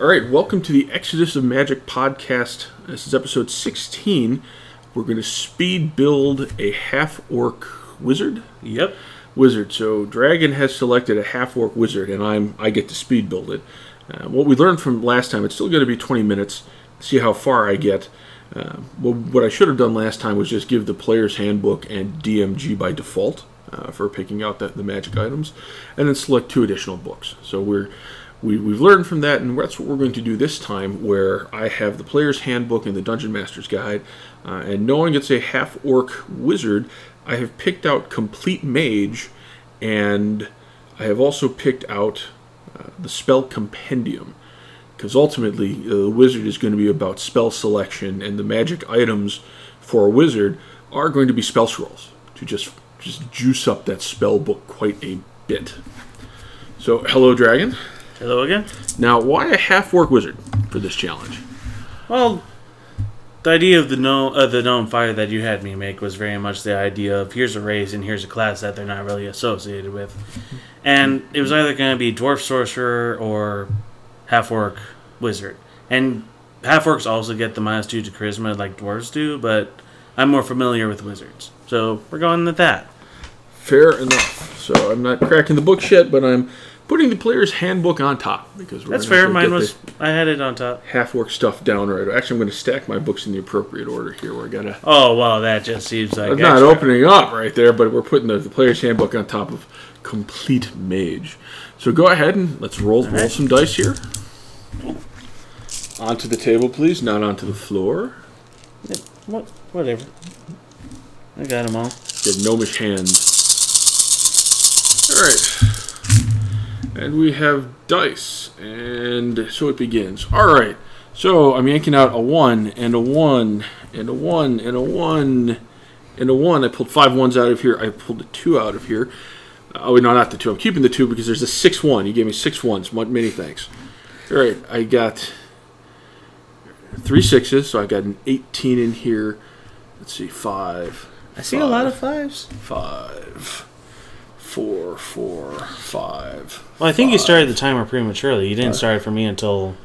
All right, welcome to the Exodus of Magic podcast. This is episode 16. We're going to speed build a half orc wizard. Yep. Wizard. So Dragon has selected a half orc wizard, and I'm I get to speed build it. Uh, what we learned from last time, it's still going to be 20 minutes. See how far I get. Uh, well, what I should have done last time was just give the player's handbook and DMG by default uh, for picking out the, the magic items, and then select two additional books. So we're we, we've learned from that, and that's what we're going to do this time, where I have the player's handbook and the dungeon master's guide. Uh, and knowing it's a half orc wizard, I have picked out complete mage, and I have also picked out uh, the spell compendium. Because ultimately, uh, the wizard is going to be about spell selection, and the magic items for a wizard are going to be spell scrolls to just just juice up that spell book quite a bit. So, hello, dragon. Hello again. Now, why a half orc wizard for this challenge? Well, the idea of the gnome, uh, the gnome fire that you had me make was very much the idea of here's a race and here's a class that they're not really associated with, and it was either going to be dwarf sorcerer or half orc wizard, and half orcs also get the minus two to charisma like dwarves do, but I'm more familiar with wizards, so we're going with that. Fair enough. So I'm not cracking the book yet, but I'm putting the player's handbook on top because we're That's fair. Mine was I had it on top. Half work stuff down right. Actually, I'm going to stack my books in the appropriate order here. We're gonna. Oh well, that just seems like It's not opening up right there, but we're putting the, the player's handbook on top of complete mage. So go ahead and let's roll roll right. some dice here. Onto the table, please, not onto the floor. What? Whatever. I got them all. Get gnomish hands. All right, and we have dice, and so it begins. All right, so I'm yanking out a one and a one and a one and a one and a one. I pulled five ones out of here. I pulled a two out of here. Uh, oh no, not the two. I'm keeping the two because there's a six one. You gave me six ones. Many thanks. All right, I got three sixes, so I got an 18 in here. Let's see, five. I see a lot of fives. Five, four, four, five. Well, I think you started the timer prematurely. You didn't start it for me until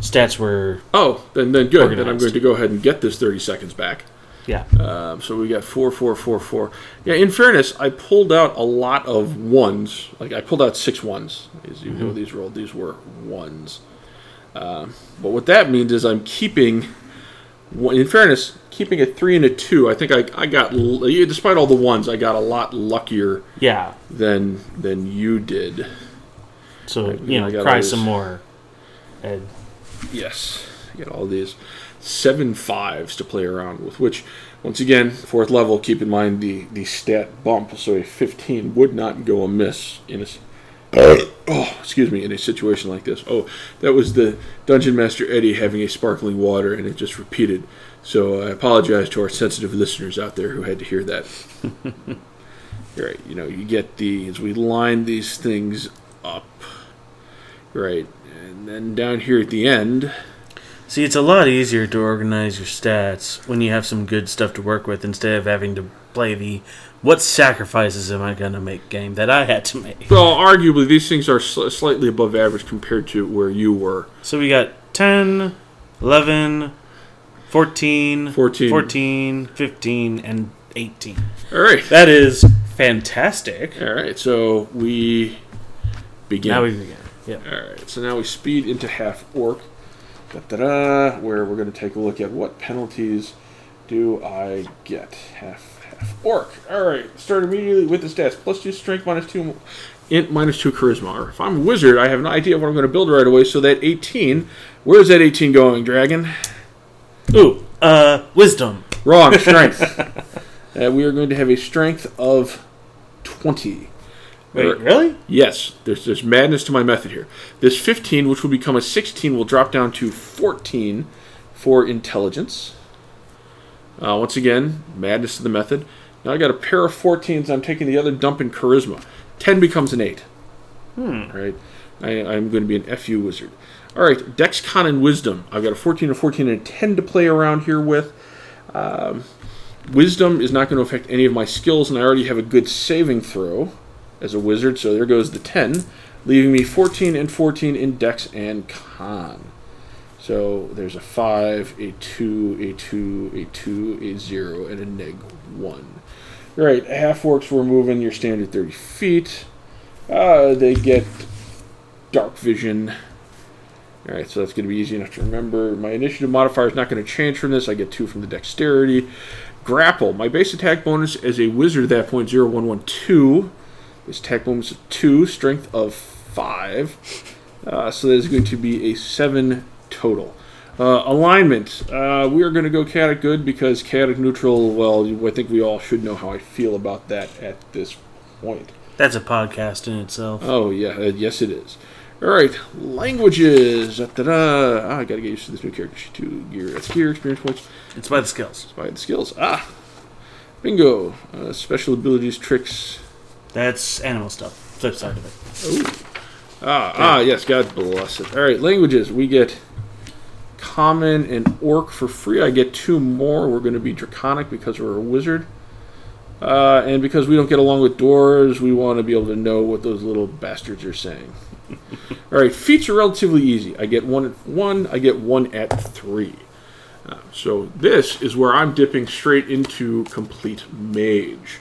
stats were Oh, then then good. Then I'm going to go ahead and get this 30 seconds back. yeah. Um, so we got four, four, four, four. Yeah. In fairness, I pulled out a lot of ones. Like I pulled out six ones. As you know, these rolled. These were ones. Um, but what that means is I'm keeping. In fairness, keeping a three and a two. I think I, I got, despite all the ones, I got a lot luckier Yeah. than than you did. So Right, you know, cry some more. Ed. Yes, you get all these seven fives to play around with. Which, once again, fourth level. Keep in mind the the stat bump. So a fifteen would not go amiss in a. Oh, excuse me, in a situation like this. Oh, that was the dungeon master Eddie having a sparkling water, and it just repeated. So I apologize to our sensitive listeners out there who had to hear that. right, you know, you get the as we line these things up. Right, and then down here at the end. See, it's a lot easier to organize your stats when you have some good stuff to work with instead of having to play the what sacrifices am I going to make game that I had to make. Well, arguably, these things are sl- slightly above average compared to where you were. So we got 10, 11, 14, 14. 14 15, and 18. All right. That is fantastic. All right. So we begin. Now we begin. Yep. All right. So now we speed into half orc. Da-da-da, where we're going to take a look at what penalties do I get. Half half orc. All right. Start immediately with the stats: plus two strength, minus two int, minus two charisma. Or if I'm a wizard, I have an idea of what I'm going to build right away. So that 18. Where's that 18 going, dragon? Ooh, uh, wisdom. Wrong. Strength. uh, we are going to have a strength of 20. Wait, Or- really? Yes, there's there's madness to my method here. This 15, which will become a 16, will drop down to 14 for intelligence. Uh, once again, madness to the method. Now I got a pair of 14s. I'm taking the other dump in charisma. 10 becomes an 8. Hmm. Right. I, I'm going to be an FU wizard. All right, Dex, Con, and Wisdom. I've got a 14, a 14, and a 10 to play around here with. Um, wisdom is not going to affect any of my skills, and I already have a good saving throw as a wizard, so there goes the 10. leaving me 14 and 14 in Dex and Con. So there's a 5, a 2, a 2, a 2, a 0, and a neg 1. Alright, half orcs we're moving your standard 30 feet. Uh, they get dark vision. Alright, so that's going to be easy enough to remember. My initiative modifier is not going to change from this. I get 2 from the dexterity. Grapple. My base attack bonus as a wizard at that point, 0, 1, 1, 2. This attack bonus of 2, strength of 5. Uh, so that is going to be a 7 total. Uh, alignment. Uh, we are going to go chaotic good because chaotic neutral, well, I think we all should know how I feel about that at this point. That's a podcast in itself. Oh, yeah. Uh, yes, it is. All right. Languages. Da-da-da. Ah, I got to get used to this new character sheet too. Gear. That's gear, experience points. It's by the skills. It's By the skills. Ah. Bingo. Uh, special abilities, tricks. That's animal stuff. Flip side of it. Ooh. Ah, ah, yes. God bless it. All right. Languages. We get common and orc for free. I get two more. We're going to be draconic because we're a wizard. Uh, and because we don't get along with doors, we want to be able to know what those little bastards are saying. All right, feats are relatively easy. I get one at one. I get one at three. Uh, so this is where I'm dipping straight into complete mage.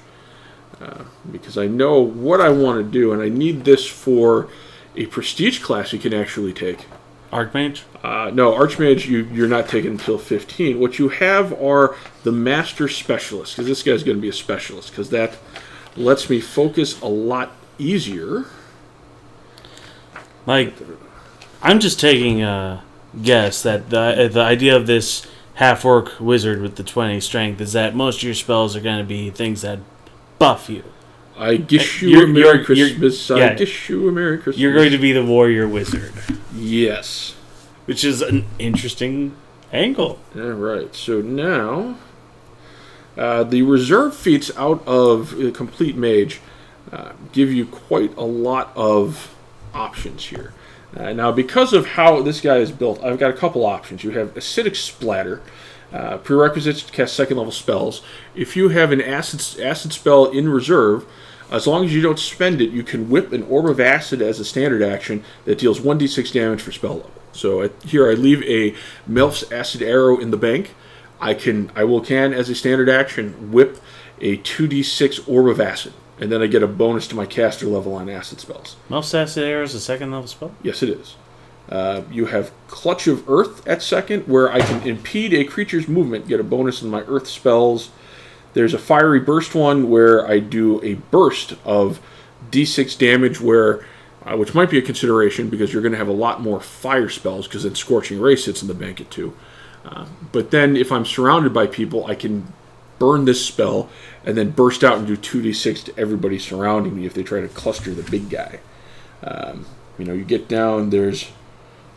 Uh, because I know what I want to do, and I need this for a prestige class you can actually take. Archmage? Uh, no, Archmage you, you're not taking until 15. What you have are the Master Specialist, because this guy's going to be a specialist, because that lets me focus a lot easier. Like, I'm just taking a guess that the, the idea of this half orc wizard with the 20 strength is that most of your spells are going to be things that buff you. I gish you You're- a Merry you're- you're- Christmas. I yeah. gish you a Merry Christmas. You're going to be the warrior wizard, Yes. which is an interesting angle. All right. So now, uh, the reserve feats out of uh, complete mage uh, give you quite a lot of options here. Uh, now, because of how this guy is built, I've got a couple options. You have acidic splatter. Uh, prerequisites to cast second level spells. If you have an acid acid spell in reserve, as long as you don't spend it, you can whip an orb of acid as a standard action that deals 1d6 damage for spell level. So I, here I leave a Melf's acid arrow in the bank. I can I will can as a standard action whip a 2d6 orb of acid, and then I get a bonus to my caster level on acid spells. Melf's acid arrow is a second level spell. Yes, it is. Uh, you have Clutch of Earth at second, where I can impede a creature's movement, get a bonus in my Earth spells. There's a Fiery Burst one where I do a burst of d6 damage, where uh, which might be a consideration because you're going to have a lot more fire spells because then Scorching Ray sits in the bank at two. Uh, but then if I'm surrounded by people, I can burn this spell and then burst out and do 2d6 to everybody surrounding me if they try to cluster the big guy. Um, you know, you get down, there's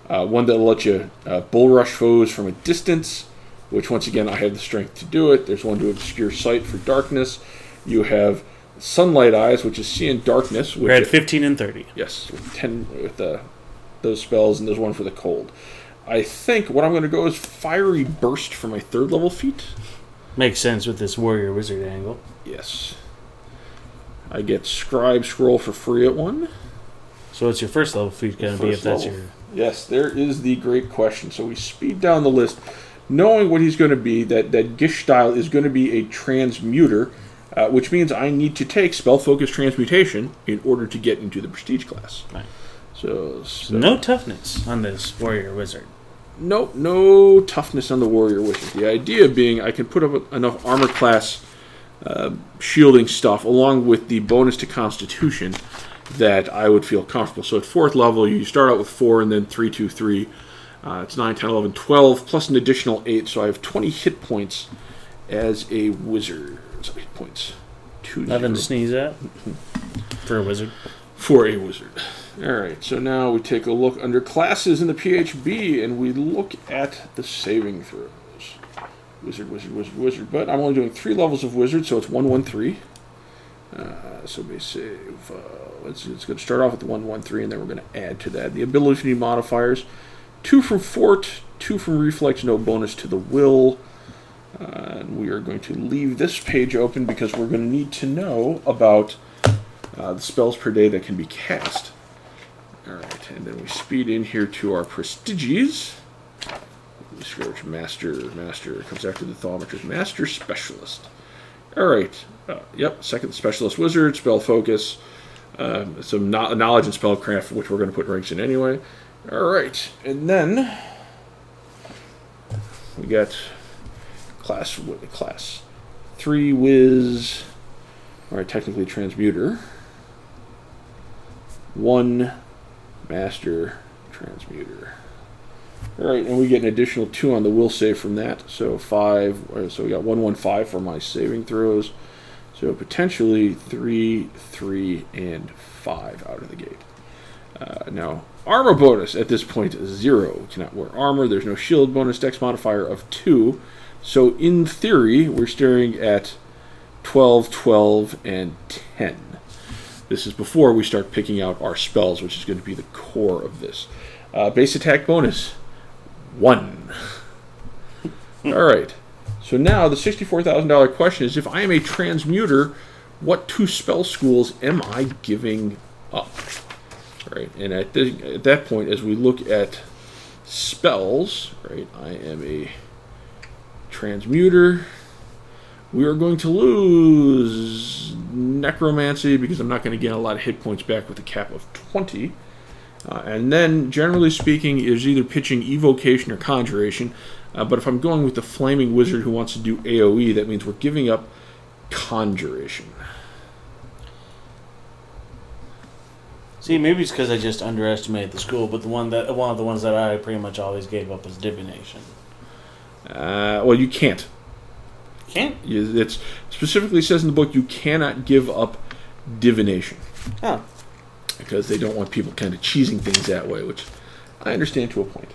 uh, one that'll let you uh, bull rush foes from a distance, which once again I have the strength to do it. There's one to obscure sight for darkness. You have sunlight eyes, which is seeing darkness. Which We're at 15 and 30. yes, with ten with uh, those spells, and there's one for the cold. I think what I'm going to go is fiery burst for my third level feat. Makes sense with this warrior wizard angle. Yes. I get scribe scroll for free at one. So it's your first level feat going to be if that's level. your... Yes, there is the great question. So we speed down the list, knowing what he's going to be. That that Gish style is going to be a transmuter, uh, which means I need to take spell focus transmutation in order to get into the prestige class. Right. So, so No toughness on this warrior wizard. No no toughness on the warrior wizard. The idea being I can put up enough armor class uh, shielding stuff along with the bonus to constitution that I would feel comfortable. So at fourth level, you start out with four and then three, two, three. Uh, it's 9, 10, 11, 12, plus an additional 8. So I have 20 hit points as a wizard. So hit points. Two, Nothing to sneeze at for a wizard. for a wizard. All right, so now we take a look under classes in the PHB and we look at the saving throws. Wizard, wizard, wizard, wizard. But I'm only doing three levels of wizard, so it's one, one, three. Uh, so we save. Uh, let's it's going to start off with the one, one, three, and then we're going to add to that the ability modifiers. Two from fort, two from reflex, no bonus to the will. Uh, and we are going to leave this page open because we're going to need to know about uh, the spells per day that can be cast. All right, and then we speed in here to our prestiges. Scourge Master, Master comes after the Thaumaturge. Master Specialist. All right. Uh, yep, second Specialist Wizard, Spell Focus, um, some no- knowledge and spellcraft, which we're going to put ranks in anyway. All right, and then we got class class three Wiz, right, technically Transmuter, one Master Transmuter. All right, and we get an additional two on the will save from that. So five. So we got one, one, five for my saving throws. So potentially three, three, and five out of the gate. Uh, now armor bonus at this point zero. Cannot wear armor. There's no shield bonus. Dex modifier of two. So in theory, we're staring at 12, 12, and 10. This is before we start picking out our spells, which is going to be the core of this. Uh, base attack bonus one. All right. So now the $64,000 question is if I am a transmuter, what two spell schools am I giving up? Right. And at, the, at that point, as we look at spells, right, I am a transmuter. We are going to lose necromancy because I'm not going to get a lot of hit points back with a cap of 20. Uh, and then, generally speaking, is either pitching evocation or conjuration. Uh, but if I'm going with the flaming wizard who wants to do AOE, that means we're giving up conjuration. See, maybe it's because I just underestimated the school, but the one that one of the ones that I pretty much always gave up was divination. Uh, well, you can't. Can't? It specifically says in the book you cannot give up divination. Oh because they don't want people kind of cheesing things that way, which I understand to a point.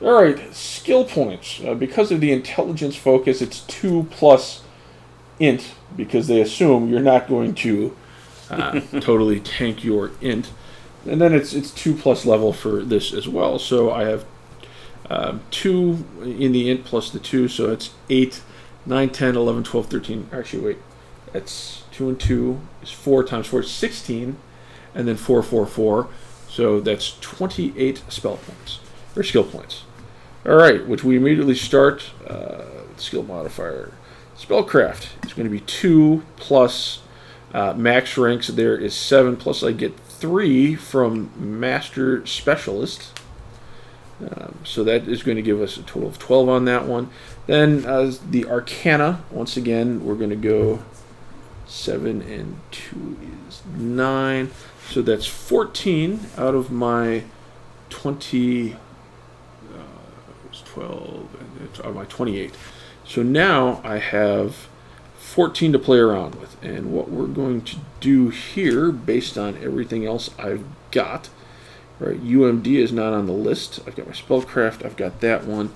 All right, skill points. Uh, because of the intelligence focus, it's two plus int because they assume you're not going to uh, totally tank your int, and then it's it's two plus level for this as well. So I have um, two in the int plus the two, so it's 8, 9, 10, 11, 12, 13. Actually, wait, that's 2 and 2 is 4 times 4 is 16 and then 444. So that's 28 spell points, or skill points. All right, which we immediately start. Uh, skill modifier. Spellcraft is going to be 2 plus uh, max ranks. There is 7, plus I get 3 from Master Specialist. Um, so that is going to give us a total of 12 on that one. Then uh, the Arcana, once again, we're going to go 7 and 2 is 9. So that's 14 out of my 20. Uh, it was 12, and it's out of my 28. So now I have 14 to play around with. And what we're going to do here, based on everything else I've got, right? UMD is not on the list. I've got my spellcraft. I've got that one.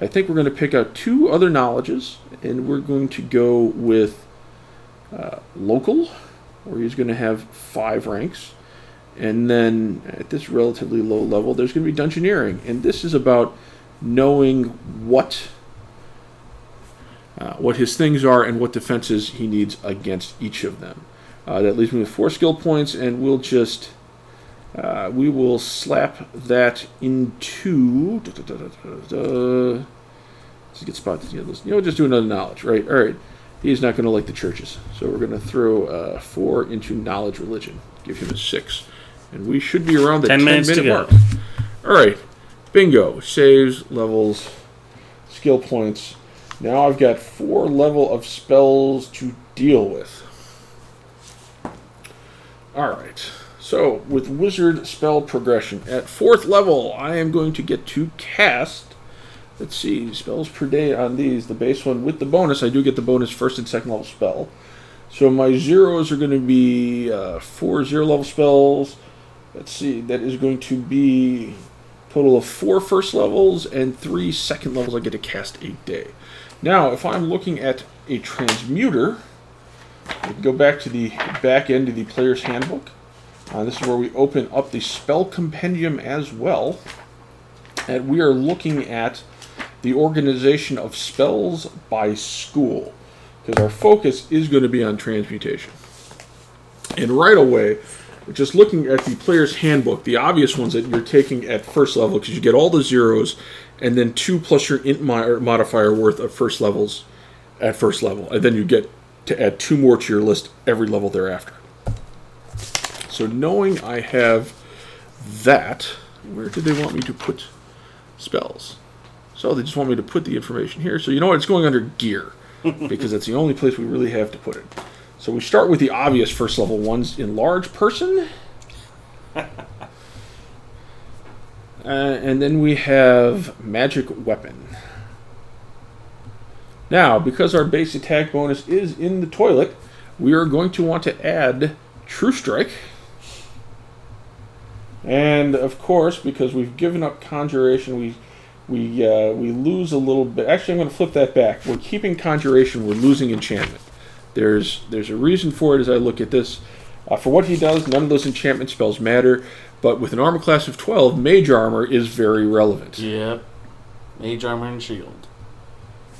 I think we're going to pick out two other knowledges, and we're going to go with uh, local where he's going to have five ranks. And then at this relatively low level, there's going to be dungeoneering. And this is about knowing what uh, what his things are and what defenses he needs against each of them. Uh, that leaves me with four skill points, and we'll just uh, we will slap that into. Da, da, da, Let's get spot. You know, just do another knowledge, right? All right he's not going to like the churches. So we're going to throw uh, four into knowledge religion, give him a six. And we should be around the 10, 10 minutes minute mark. All right. Bingo. Saves, levels, skill points. Now I've got four level of spells to deal with. All right. So with wizard spell progression at fourth level, I am going to get to cast Let's see, spells per day on these. The base one with the bonus, I do get the bonus first and second level spell. So my zeros are going to be uh, four zero level spells. Let's see, that is going to be total of four first levels and three second levels I get to cast a day. Now, if I'm looking at a transmuter, can go back to the back end of the player's handbook. Uh, this is where we open up the spell compendium as well. And we are looking at the organization of spells by school, because our focus is going to be on transmutation. And right away, just looking at the player's handbook, the obvious ones that you're taking at first level, because you get all the zeros, and then two plus your int modifier worth of first levels at first level, and then you get to add two more to your list every level thereafter. So knowing I have that, where did they want me to put spells? So they just want me to put the information here. So you know what? It's going under gear because that's the only place we really have to put it. So we start with the obvious first level ones enlarge person. uh, and then we have magic weapon. Now, because our base attack bonus is in the toilet, we are going to want to add True Strike. And of course, because we've given up Conjuration, we we uh, we lose a little bit. Actually, I'm going to flip that back. We're keeping Conjuration. We're losing Enchantment. There's there's a reason for it as I look at this. Uh, for what he does, none of those enchantment spells matter. But with an armor class of 12, Mage Armor is very relevant. Yep. Mage Armor and Shield.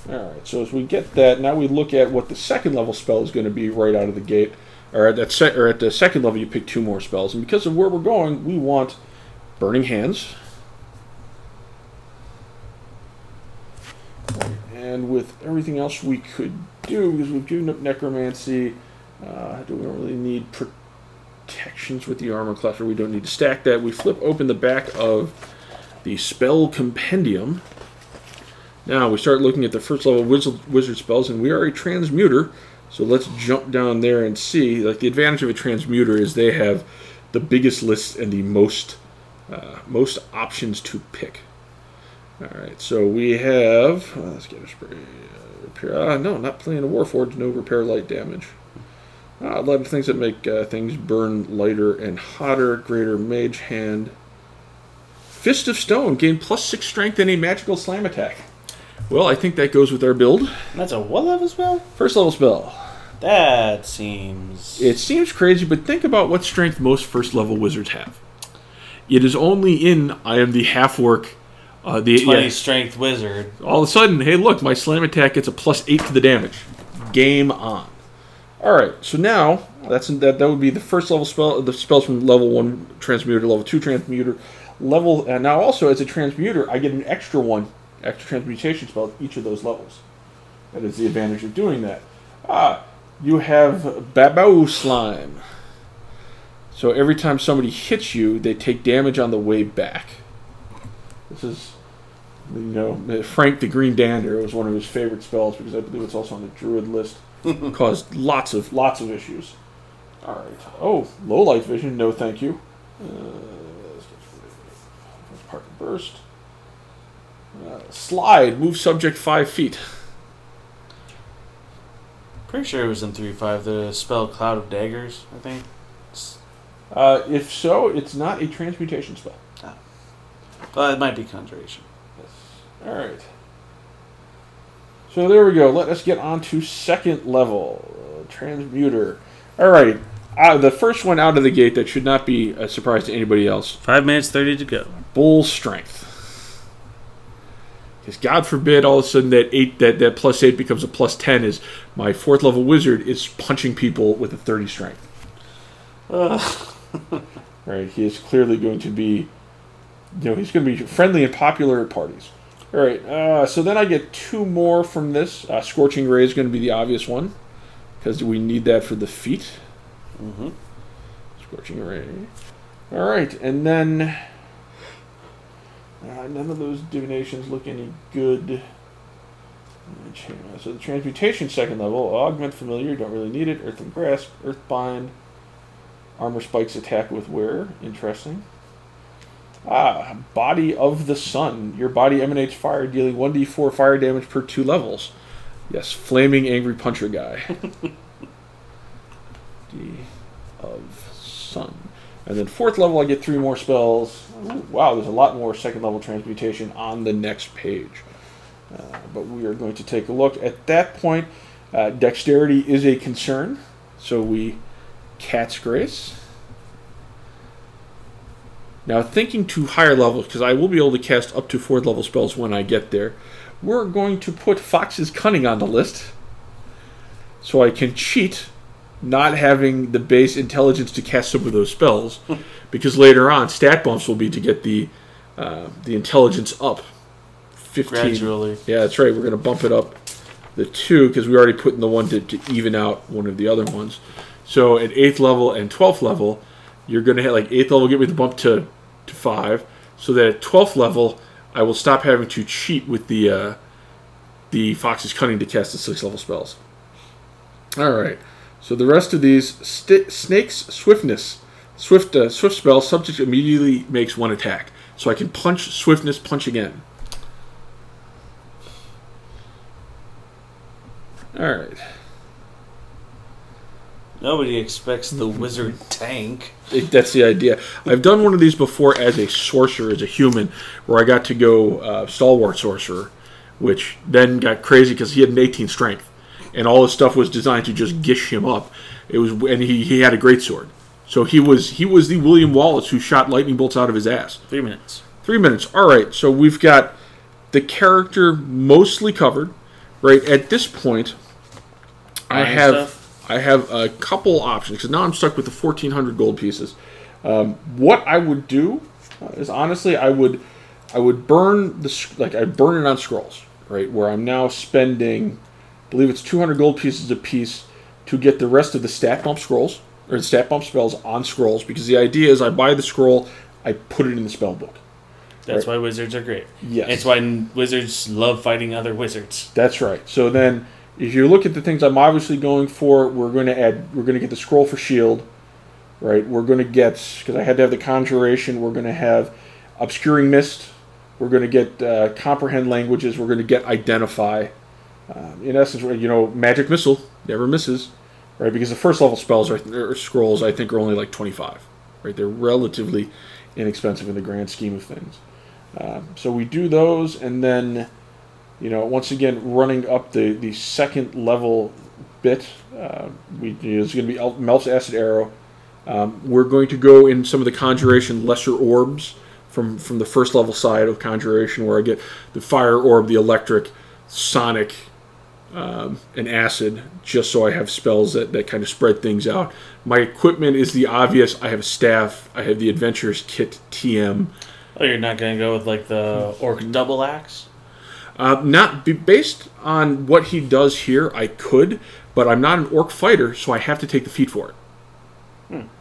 Alright, so as we get that, now we look at what the second level spell is going to be right out of the gate. Or at, that se- or at the second level, you pick two more spells. And because of where we're going, we want Burning Hands. And with everything else we could do, because we've given up Necromancy, uh, do we don't really need protections with the armor Cluster? we don't need to stack that. We flip open the back of the spell compendium. Now we start looking at the first level wizard, wizard spells, and we are a transmuter. So let's jump down there and see. Like the advantage of a transmuter is they have the biggest list and the most uh, most options to pick. All right, so we have. Uh, let's get a spray. Uh, repair. Uh, no, not playing a Warforged. No repair light damage. Uh, a lot of things that make uh, things burn lighter and hotter. Greater Mage Hand. Fist of Stone gain plus six strength and a magical slam attack. Well, I think that goes with our build. That's a what level spell? First level spell. That seems. It seems crazy, but think about what strength most first level wizards have. It is only in I am the half orc, uh, the 20 yeah, strength wizard. all of a sudden, hey, look, my slam attack gets a plus eight to the damage. Game on. All right, so now that's that. That would be the first level spell. The spells from level one transmuter, to level two transmuter, level. And now also as a transmuter, I get an extra one, extra transmutation spell at each of those levels. That is the advantage of doing that. Ah, you have Babau Slime. So every time somebody hits you, they take damage on the way back. This is, you know, Frank the Green Dander was one of his favorite spells because I believe it's also on the Druid list. Caused lots of lots of issues. All right. Oh, low light vision. No, thank you. Uh, and burst. Uh, slide. Move subject five feet. Pretty sure it was in 3 5. The spell Cloud of Daggers, I think. Uh, if so, it's not a transmutation spell. Well, it might be Conjuration. Yes. All right. So there we go. Let us get on to second level uh, transmuter. All right. Uh, the first one out of the gate that should not be a surprise to anybody else. 5 minutes 30 to go. Bull strength. Because God forbid all of a sudden that eight that, that plus eight becomes a plus ten is my fourth level wizard is punching people with a thirty strength. right, he is clearly going to be you know, he's going to be friendly and popular at parties. All right, uh, so then I get two more from this. Uh, Scorching Ray is going to be the obvious one because we need that for the feat. Mm-hmm. Scorching Ray. All right, and then uh, none of those divinations look any good. So the transmutation second level, augment familiar, don't really need it. Earthen grasp, earth bind, armor spikes attack with wear, interesting. Ah, body of the sun. Your body emanates fire, dealing 1d4 fire damage per two levels. Yes, flaming angry puncher guy. D of sun. And then fourth level, I get three more spells. Ooh, wow, there's a lot more second level transmutation on the next page. Uh, but we are going to take a look. At that point, uh, dexterity is a concern, so we cat's grace. Now, thinking to higher levels, because I will be able to cast up to fourth level spells when I get there, we're going to put Fox's Cunning on the list so I can cheat not having the base intelligence to cast some of those spells, because later on stat bumps will be to get the uh, the intelligence up. Fifteen. Gradually. Yeah, that's right. We're going to bump it up the two because we already put in the one to, to even out one of the other ones. So at eighth level and twelfth level, you're going to hit like eighth level get me the bump to to five, so that at twelfth level I will stop having to cheat with the uh, the fox's cunning to cast the sixth level spells. All right. So the rest of these st- snake's swiftness, swift uh, swift spell subject immediately makes one attack, so I can punch swiftness punch again. All right. Nobody expects the wizard tank. It- That's the idea. I've done one of these before as a sorcerer, as a human, where I got to go uh, stalwart sorcerer, which then got crazy because he had an 18 strength, and all his stuff was designed to just gish him up. It was, and he, he had a great sword, so he was he was the William Wallace who shot lightning bolts out of his ass. Three minutes. Three minutes. All right. So we've got the character mostly covered. Right at this point, I have stuff? I have a couple options because now I'm stuck with the 1,400 gold pieces. Um, what I would do is honestly I would I would burn the like I burn it on scrolls right where I'm now spending believe it's 200 gold pieces a piece to get the rest of the stat bump scrolls or the stat bump spells on scrolls because the idea is I buy the scroll I put it in the spell book. That's why wizards are great. Yes. It's why wizards love fighting other wizards. That's right. So then, if you look at the things I'm obviously going for, we're going to add. We're going to get the scroll for shield, right? We're going to get because I had to have the conjuration. We're going to have obscuring mist. We're going to get uh, comprehend languages. We're going to get identify. Um, in essence, you know, magic missile never misses, right? Because the first level spells or scrolls. I think are only like 25, right? They're relatively inexpensive in the grand scheme of things. Um, so we do those, and then you know, once again, running up the, the second level bit, uh, we it's going to be El- Melf's Acid Arrow. Um, we're going to go in some of the Conjuration lesser orbs from from the first level side of Conjuration, where I get the Fire Orb, the Electric, Sonic, um, and Acid, just so I have spells that, that kind of spread things out. My equipment is the obvious. I have a staff. I have the Adventurers Kit TM. Oh, you're not gonna go with like the orc double axe? Uh, not based on what he does here. I could, but I'm not an orc fighter, so I have to take the feat for it,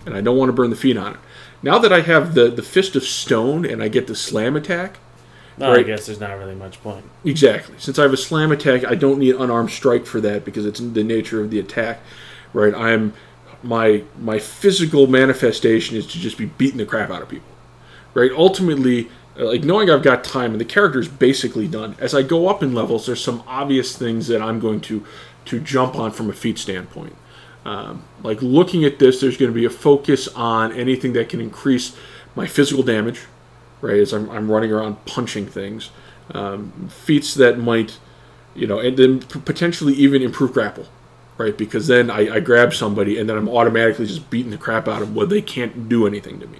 and I don't want to burn the feat on it. Now that I have the the fist of stone and I get the slam attack, No, I guess there's not really much point. exactly. Since I have a slam attack, I don't need unarmed strike for that because it's the nature of the attack. Right? I'm my my physical manifestation is to just be beating the crap out of people. Right? Ultimately, like knowing I've got time and the character's basically done. As I go up in levels, there's some obvious things that I'm going to to jump on from a feat standpoint. Um, like looking at this, there's going to be a focus on anything that can increase my physical damage, right? As I'm, I'm running around punching things, um, feats that might, you know, and then potentially even improve grapple, right? Because then I, I grab somebody and then I'm automatically just beating the crap out of them where they can't do anything to me.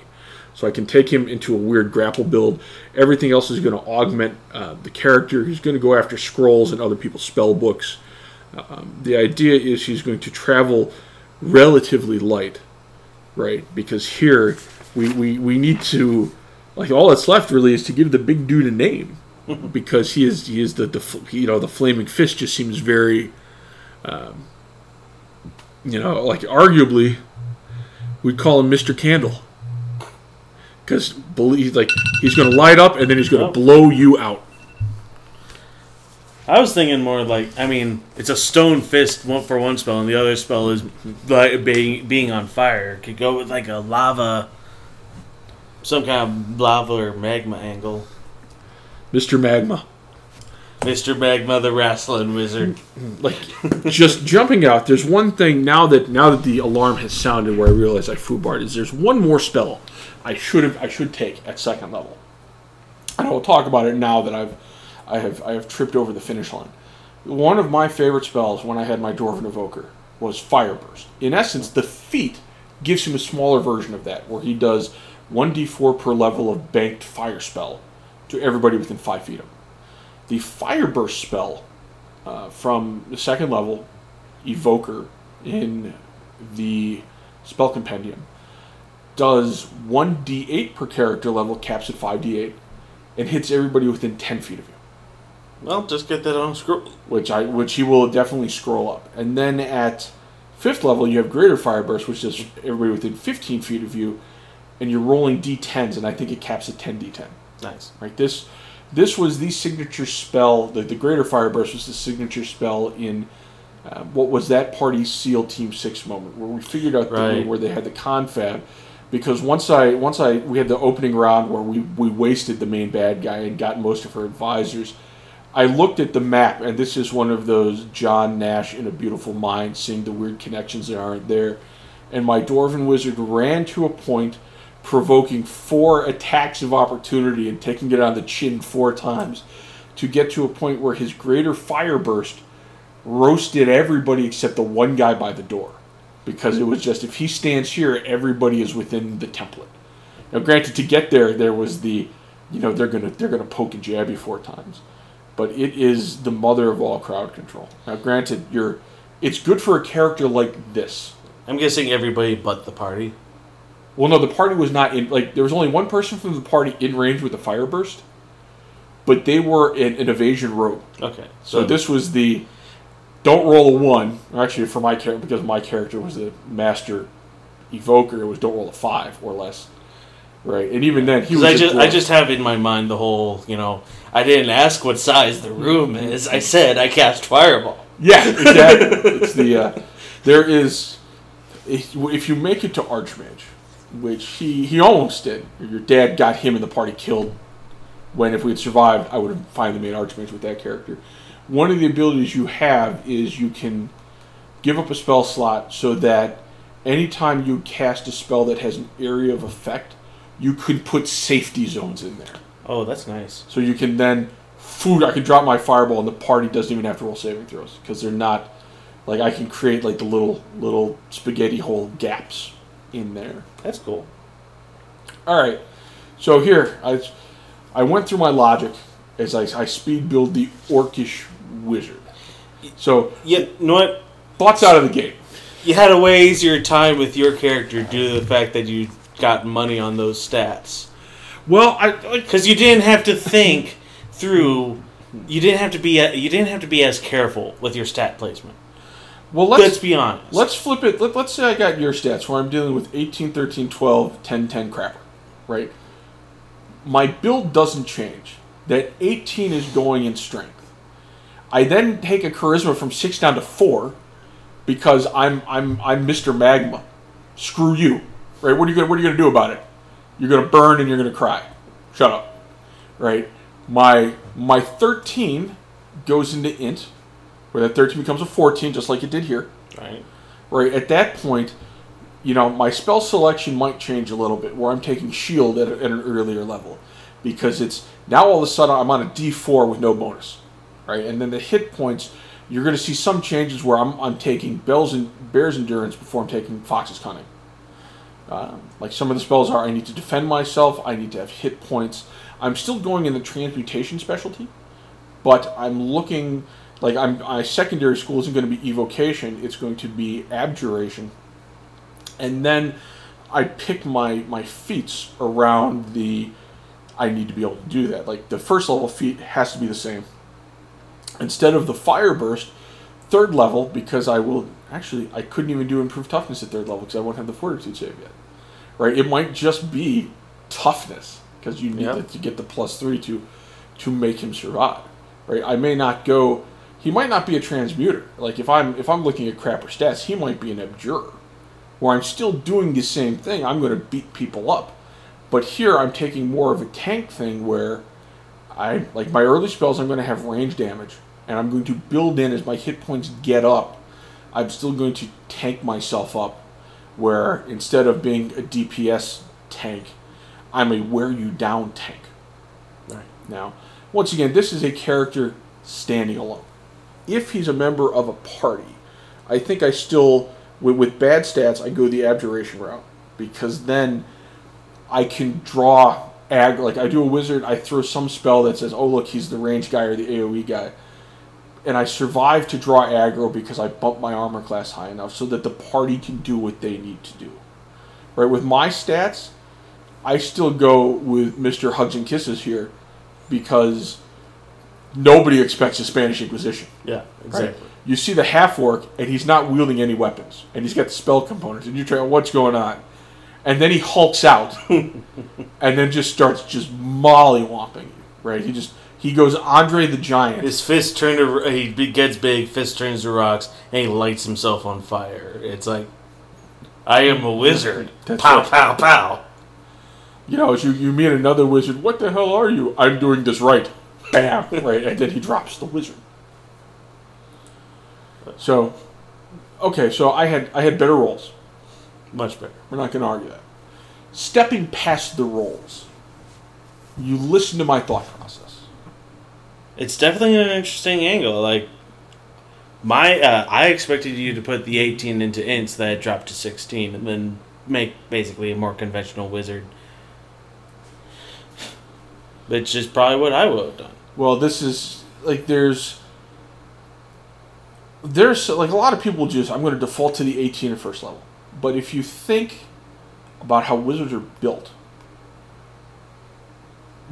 So I can take him into a weird grapple build. Everything else is going to augment uh, the character. He's going to go after scrolls and other people's spell books. Um, the idea is he's going to travel relatively light, right? Because here we, we, we need to like all that's left really is to give the big dude a name because he is he is the, the you know the flaming fist just seems very um, you know like arguably we'd call him Mr. Candle because believe like he's going to light up and then he's going to blow you out. I was thinking more like, I mean, it's a stone fist one for one spell, and the other spell is like being being on fire. Could go with like a lava, some kind of lava or magma angle. Mr. Magma. Mister Magma, the wrestling wizard. like just jumping out. There's one thing now that now that the alarm has sounded where I realize I foobarred is there's one more spell I should have I should take at second level. And I will talk about it now that I've I have I have tripped over the finish line. One of my favorite spells when I had my Dwarven Evoker was Fire Burst. In essence, the feat gives him a smaller version of that, where he does 1d4 per level of banked fire spell to everybody within 5 feet of him. The Fire Burst spell uh, from the second level Evoker in the spell compendium, does 1d8 per character level, caps at 5d8, and hits everybody within 10 feet of you. Well, just get that on scroll. which I which he will definitely scroll up. And then at fifth level, you have Greater Fire Burst, which does everybody within 15 feet of you, and you're rolling d10s, and I think it caps at 10 d10. Nice. Right. This this was the signature spell. The, the Greater Fire Burst was the signature spell in uh, what was that party SEAL Team Six moment, where we figured out the Right. where they had the confab. Because once I once I we had the opening round where we, we wasted the main bad guy and got most of her advisors. I looked at the map, and this is one of those John Nash in a Beautiful Mind, seeing the weird connections that aren't there. And my Dwarven Wizard ran to a point, provoking four attacks of opportunity and taking it on the chin four times, to get to a point where his Greater Fire Burst roasted everybody except the one guy by the door. Because it was just, if he stands here, everybody is within the template. Now, granted, to get there, there was the, you know, they're gonna they're gonna poke and jab you four times, but it is the mother of all crowd control. Now, granted, you're, it's good for a character like this. I'm guessing everybody but the party. Well, no, the party was not in. Like, there was only one person from the party in range with the fire burst, but they were in an evasion rogue. Okay. So this was the don't roll a one. Or actually, for my character, because my character was a master evoker, it was don't roll a five or less. Right, and even then, he was. Because just, I just have in my mind the whole, you know, I didn't ask what size the room is. I said I cast fireball. Yeah, exactly. it's the uh, there is if you make it to Archmage, which he he almost did. Your dad got him and the party killed. When if we had survived, I would have finally made Archmage with that character. One of the abilities you have is you can give up a spell slot so that anytime you cast a spell that has an area of effect, you could put safety zones in there. Oh, that's nice. So you can then, food. I can drop my fireball, and the party doesn't even have to roll saving throws because they're not. Like I can create like the little little spaghetti hole gaps in there. That's cool. All right. So here I, I went through my logic as I, I speed build the orcish wizard. So Yeah, you know what? thoughts out of the gate. You had a way easier time with your character due to the fact that you got money on those stats. Well, I, I Because you didn't have to think through. You didn't have to be. You didn't have to be as careful with your stat placement. Well Let's let's be honest. Let's flip it. Let, let's say I got your stats where I'm dealing with 18, 13, 12, 10, 10 crapper, right? My build doesn't change. That 18 is going in strength. I then take a charisma from 6 down to 4 because I'm I'm I'm Mr. Magma. Screw you. Right? What are you going to what are you going to do about it? You're going to burn and you're going to cry. Shut up. Right? My my 13 goes into int where that 13 becomes a 14 just like it did here. Right. right at that point you know my spell selection might change a little bit where i'm taking shield at, a, at an earlier level. Because it's now all of a sudden i'm on a d4 with no bonus. Right and then the hit points you're going to see some changes where i'm, I'm taking bells and bears endurance before i'm taking fox's cunning. Um, like some of the spells are i need to defend myself i need to have hit points. I'm still going in the transmutation specialty but i'm looking like I'm my secondary school isn't going to be evocation; it's going to be abjuration, and then I pick my my feats around the. I need to be able to do that. Like the first level feat has to be the same. Instead of the fire burst, third level because I will actually I couldn't even do improved toughness at third level because I won't have the fortitude save yet. Right? It might just be toughness because you need Yeah. to, to get the plus three to to make him survive. Right? I may not go. He might not be a transmuter. Like if I'm if I'm looking at crapper stats, he might be an abjurer, where I'm still doing the same thing. I'm going to beat people up, but here I'm taking more of a tank thing where I like my early spells. I'm going to have range damage, and I'm going to build in as my hit points get up. I'm still going to tank myself up, where instead of being a DPS tank, I'm a wear you down tank. Right. Now, once again, this is a character standing alone. If he's a member of a party, I think I still, with, with bad stats, I go the abjuration route because then I can draw ag. Like I do a wizard, I throw some spell that says, "Oh look, he's the range guy or the AOE guy." and I survive to draw aggro because I bump my armor class high enough so that the party can do what they need to do. Right with my stats, I still go with Mister Hugs and Kisses here because nobody expects a Spanish Inquisition. Yeah, Right? You see the half orc, and he's not wielding any weapons, and he's got the spell components, and you're trying, what's going on? And then he hulks out, and then just starts just mollywomping you, right? He just he goes Andre the Giant. His fist turns to he gets big, fist turns to rocks, and he lights himself on fire. It's like I am a wizard. That's pow right. pow pow. You know, as you, you meet another wizard, what the hell are you? I'm doing this right. Bam, right, and then he drops the wizard. So, okay, so I had I had better rolls. Much better. We're not going to argue that. Stepping past the rolls, you listen to my thought process. It's definitely an interesting angle. Like my, uh, I expected you to put the 18 into ints that it dropped to 16, and then make basically a more conventional wizard. Which is probably what I would have done. Well, this is like there's there's like a lot of people just I'm going to default to the 18 at first level. But if you think about how wizards are built,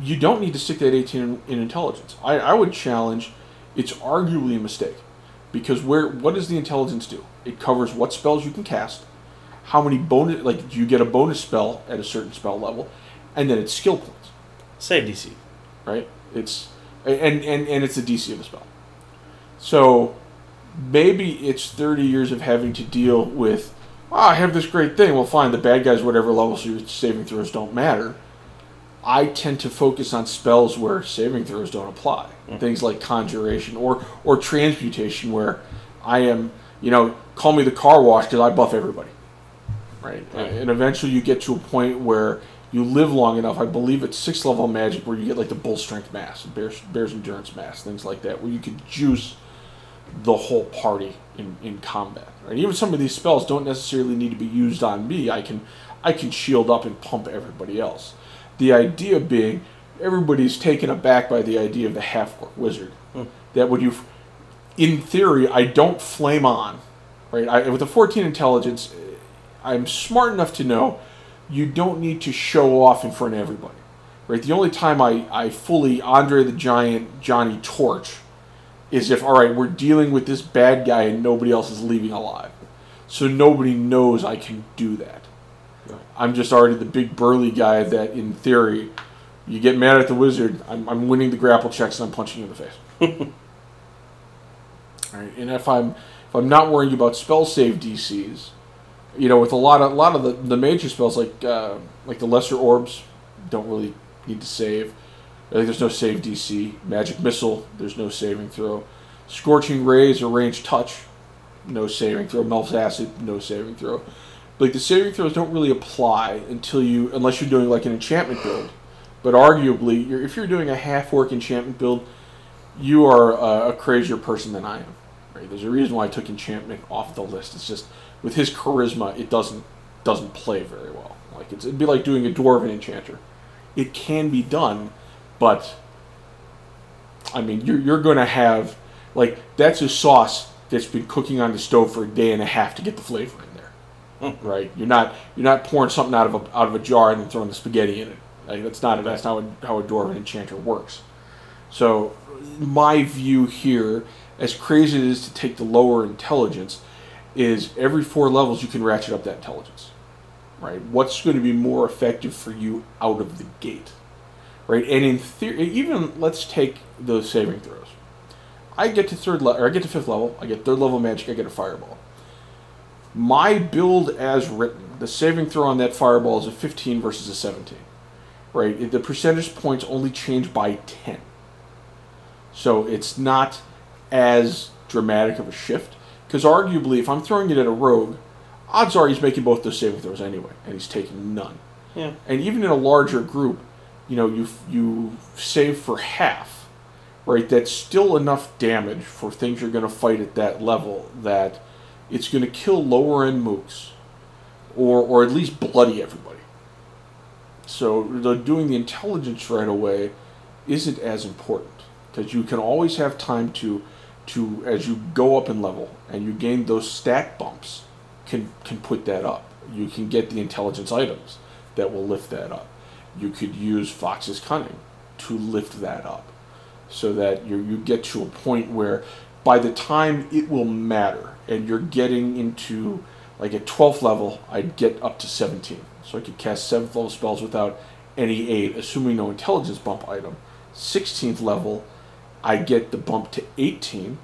you don't need to stick that 18 in, in intelligence. I, I would challenge it's arguably a mistake because where what does the intelligence do? It covers what spells you can cast, how many bonus like do you get a bonus spell at a certain spell level, and then it's skill points Save DC. right? It's and and and it's the DC of the spell. So maybe it's thirty years of having to deal with. Oh, I have this great thing. Well, fine. The bad guys, whatever level, so your saving throws don't matter. I tend to focus on spells where saving throws don't apply. Mm-hmm. Things like conjuration or or transmutation, where I am, you know, call me the car wash because I buff everybody, right? Right. And eventually you get to a point where you live long enough. I believe it's six level magic where you get like the bull strength mass, bear's, bear's endurance mass, things like that, where you could juice the whole party in, in combat. Right? Even some of these spells don't necessarily need to be used on me. I can I can shield up and pump everybody else. The idea being everybody's taken aback by the idea of the half orc wizard. Hmm. That when you in theory I don't flame on. Right? I, with a 14 intelligence, I'm smart enough to know you don't need to show off in front of everybody. Right? The only time I, I fully Andre the Giant Johnny Torch is if all right, we're dealing with this bad guy and nobody else is leaving alive. So nobody knows I can do that. I'm just already the big burly guy that in theory you get mad at the wizard, I'm, I'm winning the grapple checks and I'm punching you in the face. all right, and if I'm if I'm not worrying about spell save DCs, you know, with a lot of a lot of the, the major spells like uh, like the lesser orbs don't really need to save. Like there's no save DC. Magic missile, there's no saving throw. Scorching rays or range touch, no saving throw. Melf's acid, no saving throw. Like the saving throws don't really apply until you unless you're doing like an enchantment build. But arguably, you're, if you're doing a half orc enchantment build, you are a, a crazier person than I am. Right? There's a reason why I took enchantment off the list. It's just with his charisma, it doesn't doesn't play very well. Like it's, it'd be like doing a dwarven enchanter. It can be done, but I mean, you're you're going to have like that's a sauce that's been cooking on the stove for a day and a half to get the flavor in there, hmm. right? You're not you're not pouring something out of a out of a jar and then throwing the spaghetti in it. Like, that's not that's not how a dwarven enchanter works. So, my view here, as crazy as it is to take the lower intelligence, is every four levels you can ratchet up that intelligence. Right? What's going to be more effective for you out of the gate? Right? And in theory, even let's take those saving throws. I get to third level, or I get to fifth level. I get third level magic. I get a fireball. My build as written, the saving throw on that fireball is a 15 versus a 17. Right? The percentage points only change by 10. So it's not as dramatic of a shift. Because arguably, if I'm throwing it at a rogue, odds are he's making both those saving throws anyway, and he's taking none. Yeah. And even in a larger group, you know, you you save for half, right? That's still enough damage for things you're going to fight at that level that it's going to kill lower end mooks, or or at least bloody everybody. So the, doing the intelligence right away isn't as important because you can always have time to to as you go up in level and you gain those stat bumps can can put that up. You can get the intelligence items that will lift that up. You could use Fox's cunning to lift that up, so that you you get to a point where by the time it will matter and you're getting into like at 12th level, I'd get up to 17. So I could cast 7th level spells without any aid, assuming no intelligence bump item. 16th level, I get the bump to 18.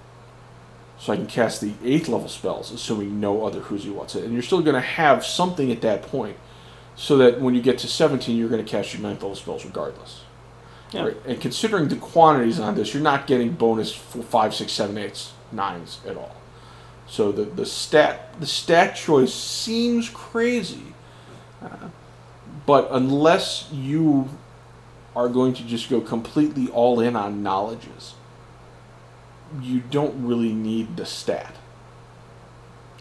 So I can cast the 8th level spells, assuming no other Who's wants it. And you're still going to have something at that point, so that when you get to 17, you're going to cast your 9th level spells regardless. Yeah. Right? And considering the quantities on this, you're not getting bonus for 5, 6, 7, 8s, 9s at all. So the, the stat the stat choice seems crazy, uh, but unless you are going to just go completely all in on knowledges, you don't really need the stat.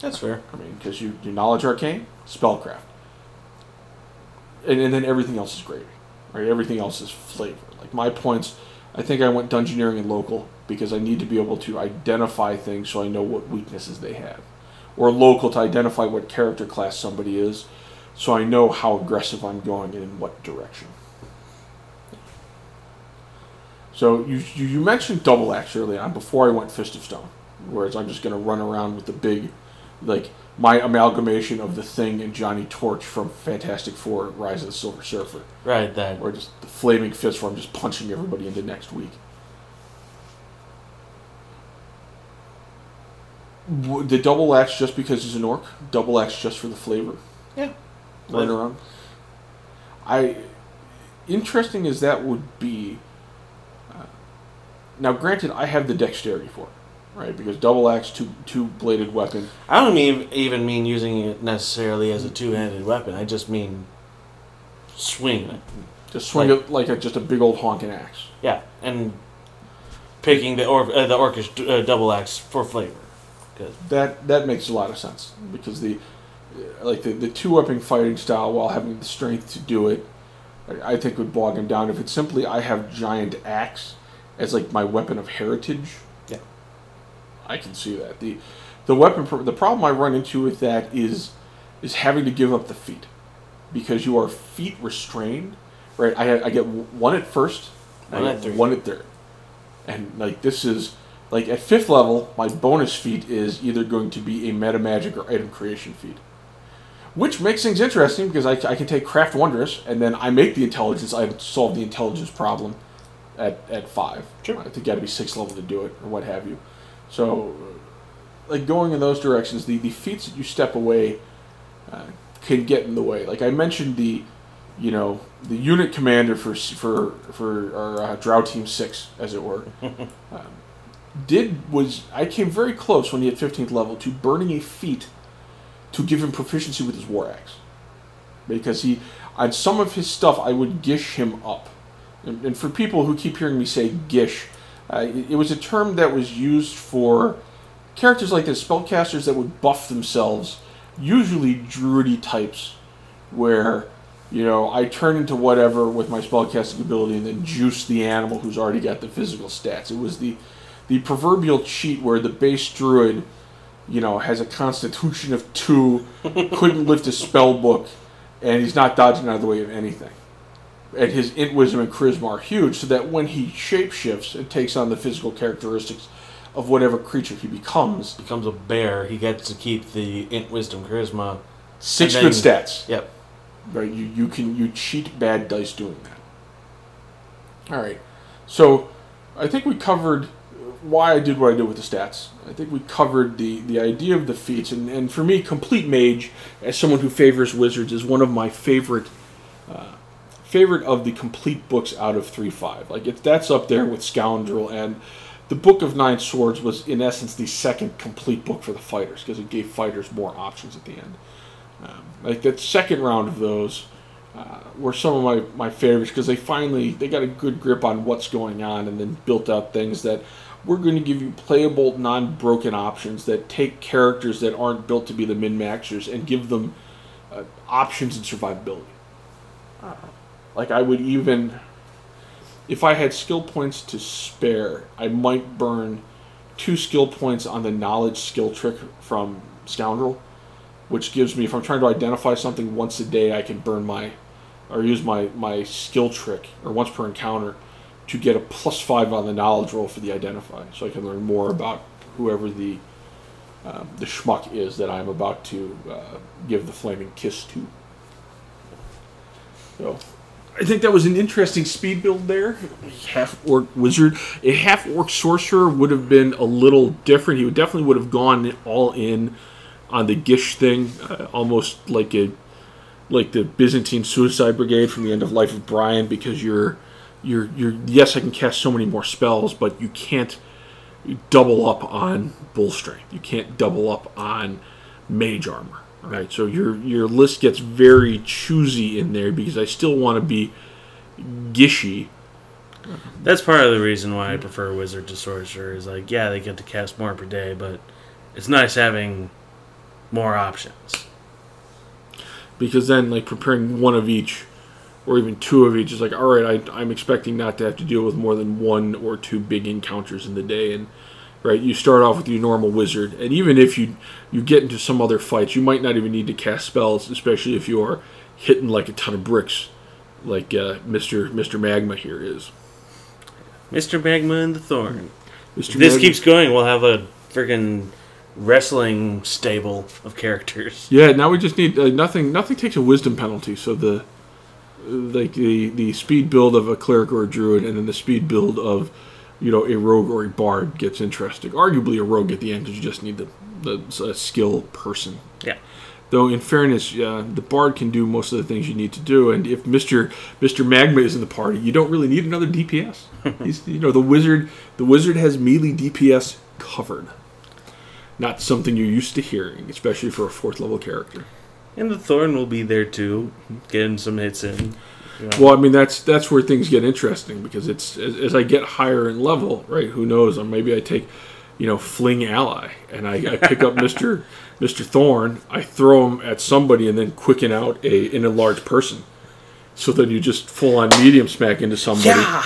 That's fair. I mean, because you your knowledge arcane, spellcraft, and, and then everything else is gravy, right? Everything else is flavor. Like my points, I think I went dungeoneering and local because I need to be able to identify things so I know what weaknesses they have, or local to identify what character class somebody is, so I know how aggressive I'm going and in what direction. So you you you mentioned double axe early on before I went fist of stone, whereas I'm just gonna run around with the big, like my amalgamation of the thing and Johnny Torch from Fantastic Four: Rise of the Silver Surfer, Right, that. or just the flaming fist where I'm just punching everybody into next week. The double axe just because he's an orc, double axe just for the flavor. Yeah. Right around. I interesting as that would be. Now, granted, I have the dexterity for it, right? Because double axe, two two bladed weapon. I don't mean, even mean using it necessarily as a two handed weapon. I just mean swinging it. Just swing Like- it like a, just a big old honking axe. Yeah, and picking the or uh, the orcish uh, double axe for flavor. Cause That that makes a lot of sense because the uh, like the, the two weapon fighting style while having the strength to do it, I, I think would bog him down. If it's simply I have giant axe as like my weapon of heritage, Yeah. I can see that the the weapon pro- the problem I run into with that is is having to give up the feat because you are feat restrained. Right, I, I get one at first, One at three. one at third, and like this is like at fifth level, my bonus feat is either going to be a meta magic or item creation feat. Which makes things interesting because I, I can take craft wondrous and then I make the intelligence I solve the intelligence problem at, at five. Sure. I think you got to be six level to do it or what have you. So, uh, like going in those directions, the, the feats that you step away uh, can get in the way. Like I mentioned, the you know the unit commander for for for our uh, Drow Team Six, as it were, um, did was I came very close when he hit fifteenth level to burning a feat to give him proficiency with his war axe, because he on some of his stuff I would gish him up, and, and for people who keep hearing me say gish, uh, it, it was a term that was used for characters like this, spellcasters that would buff themselves, usually druidy types, where you know I turn into whatever with my spellcasting ability and then juice the animal who's already got the physical stats. It was the the proverbial cheat where the base druid, you know, has a constitution of two, couldn't lift a spell book, and he's not dodging out of the way of anything. And his int, wisdom, and charisma are huge, so that when he shapeshifts and takes on the physical characteristics of whatever creature he becomes, becomes a bear, he gets to keep the int, wisdom, charisma. six And good stats. Yep. Right, you, you can you cheat bad dice doing that. All right, so I think we covered why I did what I did with the stats. I think we covered the the idea of the feats, and, and for me, complete mage, as someone who favors wizards, is one of my favorite uh, favorite of the complete books out of three five. Like it's that's up there with Scoundrel and. The Book of Nine Swords was, in essence, the second complete book for the fighters because it gave fighters more options at the end. Um, like that second round of those uh, were some of my, my favorites because they finally they got a good grip on what's going on and then built out things that we're going to give you playable non-broken options that take characters that aren't built to be the min-maxers and give them uh, options and survivability Uh, like i would even if i had skill points to spare i might burn two skill points on the knowledge skill trick from Scoundrel, which gives me if I'm trying to identify something once a day, I can burn my or use my my skill trick or once per encounter to get a plus five on the knowledge roll for the identify, so I can learn more about whoever the um, the schmuck is that I'm about to uh, give the flaming kiss to. So, I think that was an interesting speed build there. Half orc wizard, a half orc sorcerer would have been a little different. He would definitely would have gone all in on the Gish thing, uh, almost like a like the Byzantine Suicide Brigade from the end of Life of Brian, because you're you're you're yes, I can cast so many more spells, but you can't double up on bull strength. You can't double up on mage armor. Right, so your your list gets very choosy in there because I still want to be gishy. That's part of the reason why I prefer wizard to sorcerer. Is like, yeah, they get to cast more per day, but it's nice having more options. Because then, like preparing one of each, or even two of each, is like, all right, I, I'm expecting not to have to deal with more than one or two big encounters in the day, and right? You start off with your normal wizard, and even if you you get into some other fights, you might not even need to cast spells, especially if you are hitting like a ton of bricks, like uh, Mister Mister Magma here is. Mr. Magma and the Thorn. Mr. This Magma- keeps going. We'll have a freaking wrestling stable of characters. Yeah, now we just need uh, nothing. Nothing takes a wisdom penalty, so the like the the speed build of a cleric or a druid, and then the speed build of you know a rogue or a bard gets interesting. Arguably a rogue at the end because you just need the the a skill person. Yeah. Though in fairness, uh, the bard can do most of the things you need to do, and if Mister Mister Magma is in the party, you don't really need another DPS. He's, you know the wizard. The wizard has melee DPS covered. Not something you're used to hearing, especially for a fourth level character. And the Thorn will be there too, getting some hits in. Know. Well, I mean that's that's where things get interesting because it's as, as I get higher in level, right? Who knows? Or maybe I take, you know, fling ally, and I, I pick up Mister Mister Thorn. I throw him at somebody, and then quicken out a enlarge person. So then you just full on medium smack into somebody. yeah!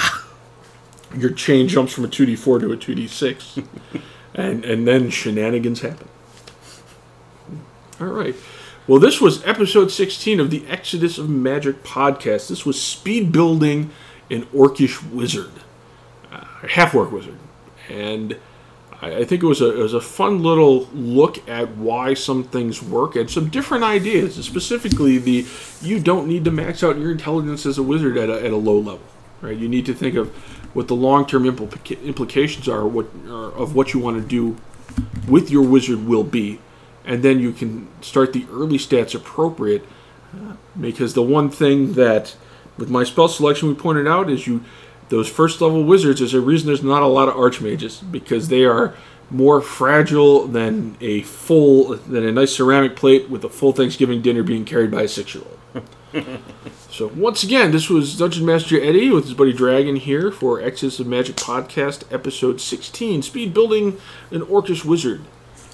Your chain jumps from a two d four to a two d six, and and then shenanigans happen. All right. Well, this was episode 16 of the Exodus of Magic podcast. This was speed building an orcish wizard, uh, half orc wizard, and I, I think it was a it was a fun little look at why some things work and some different ideas. Specifically, the you don't need to max out your intelligence as a wizard at a, at a low level, right? You need to think of what the long term implica- implications are, what are of what you want to do with your wizard will be and then you can start the early stats appropriate. Uh, because the one thing that with my spell selection we pointed out is you those first level wizards. There's a reason there's not a lot of archmages because they are more fragile than a full than a nice ceramic plate with a full Thanksgiving dinner being carried by a six year old. so once again, this was Dungeon Master Eddie with his buddy Dragon here for Exodus of Magic podcast episode 16, speed building an orcish wizard.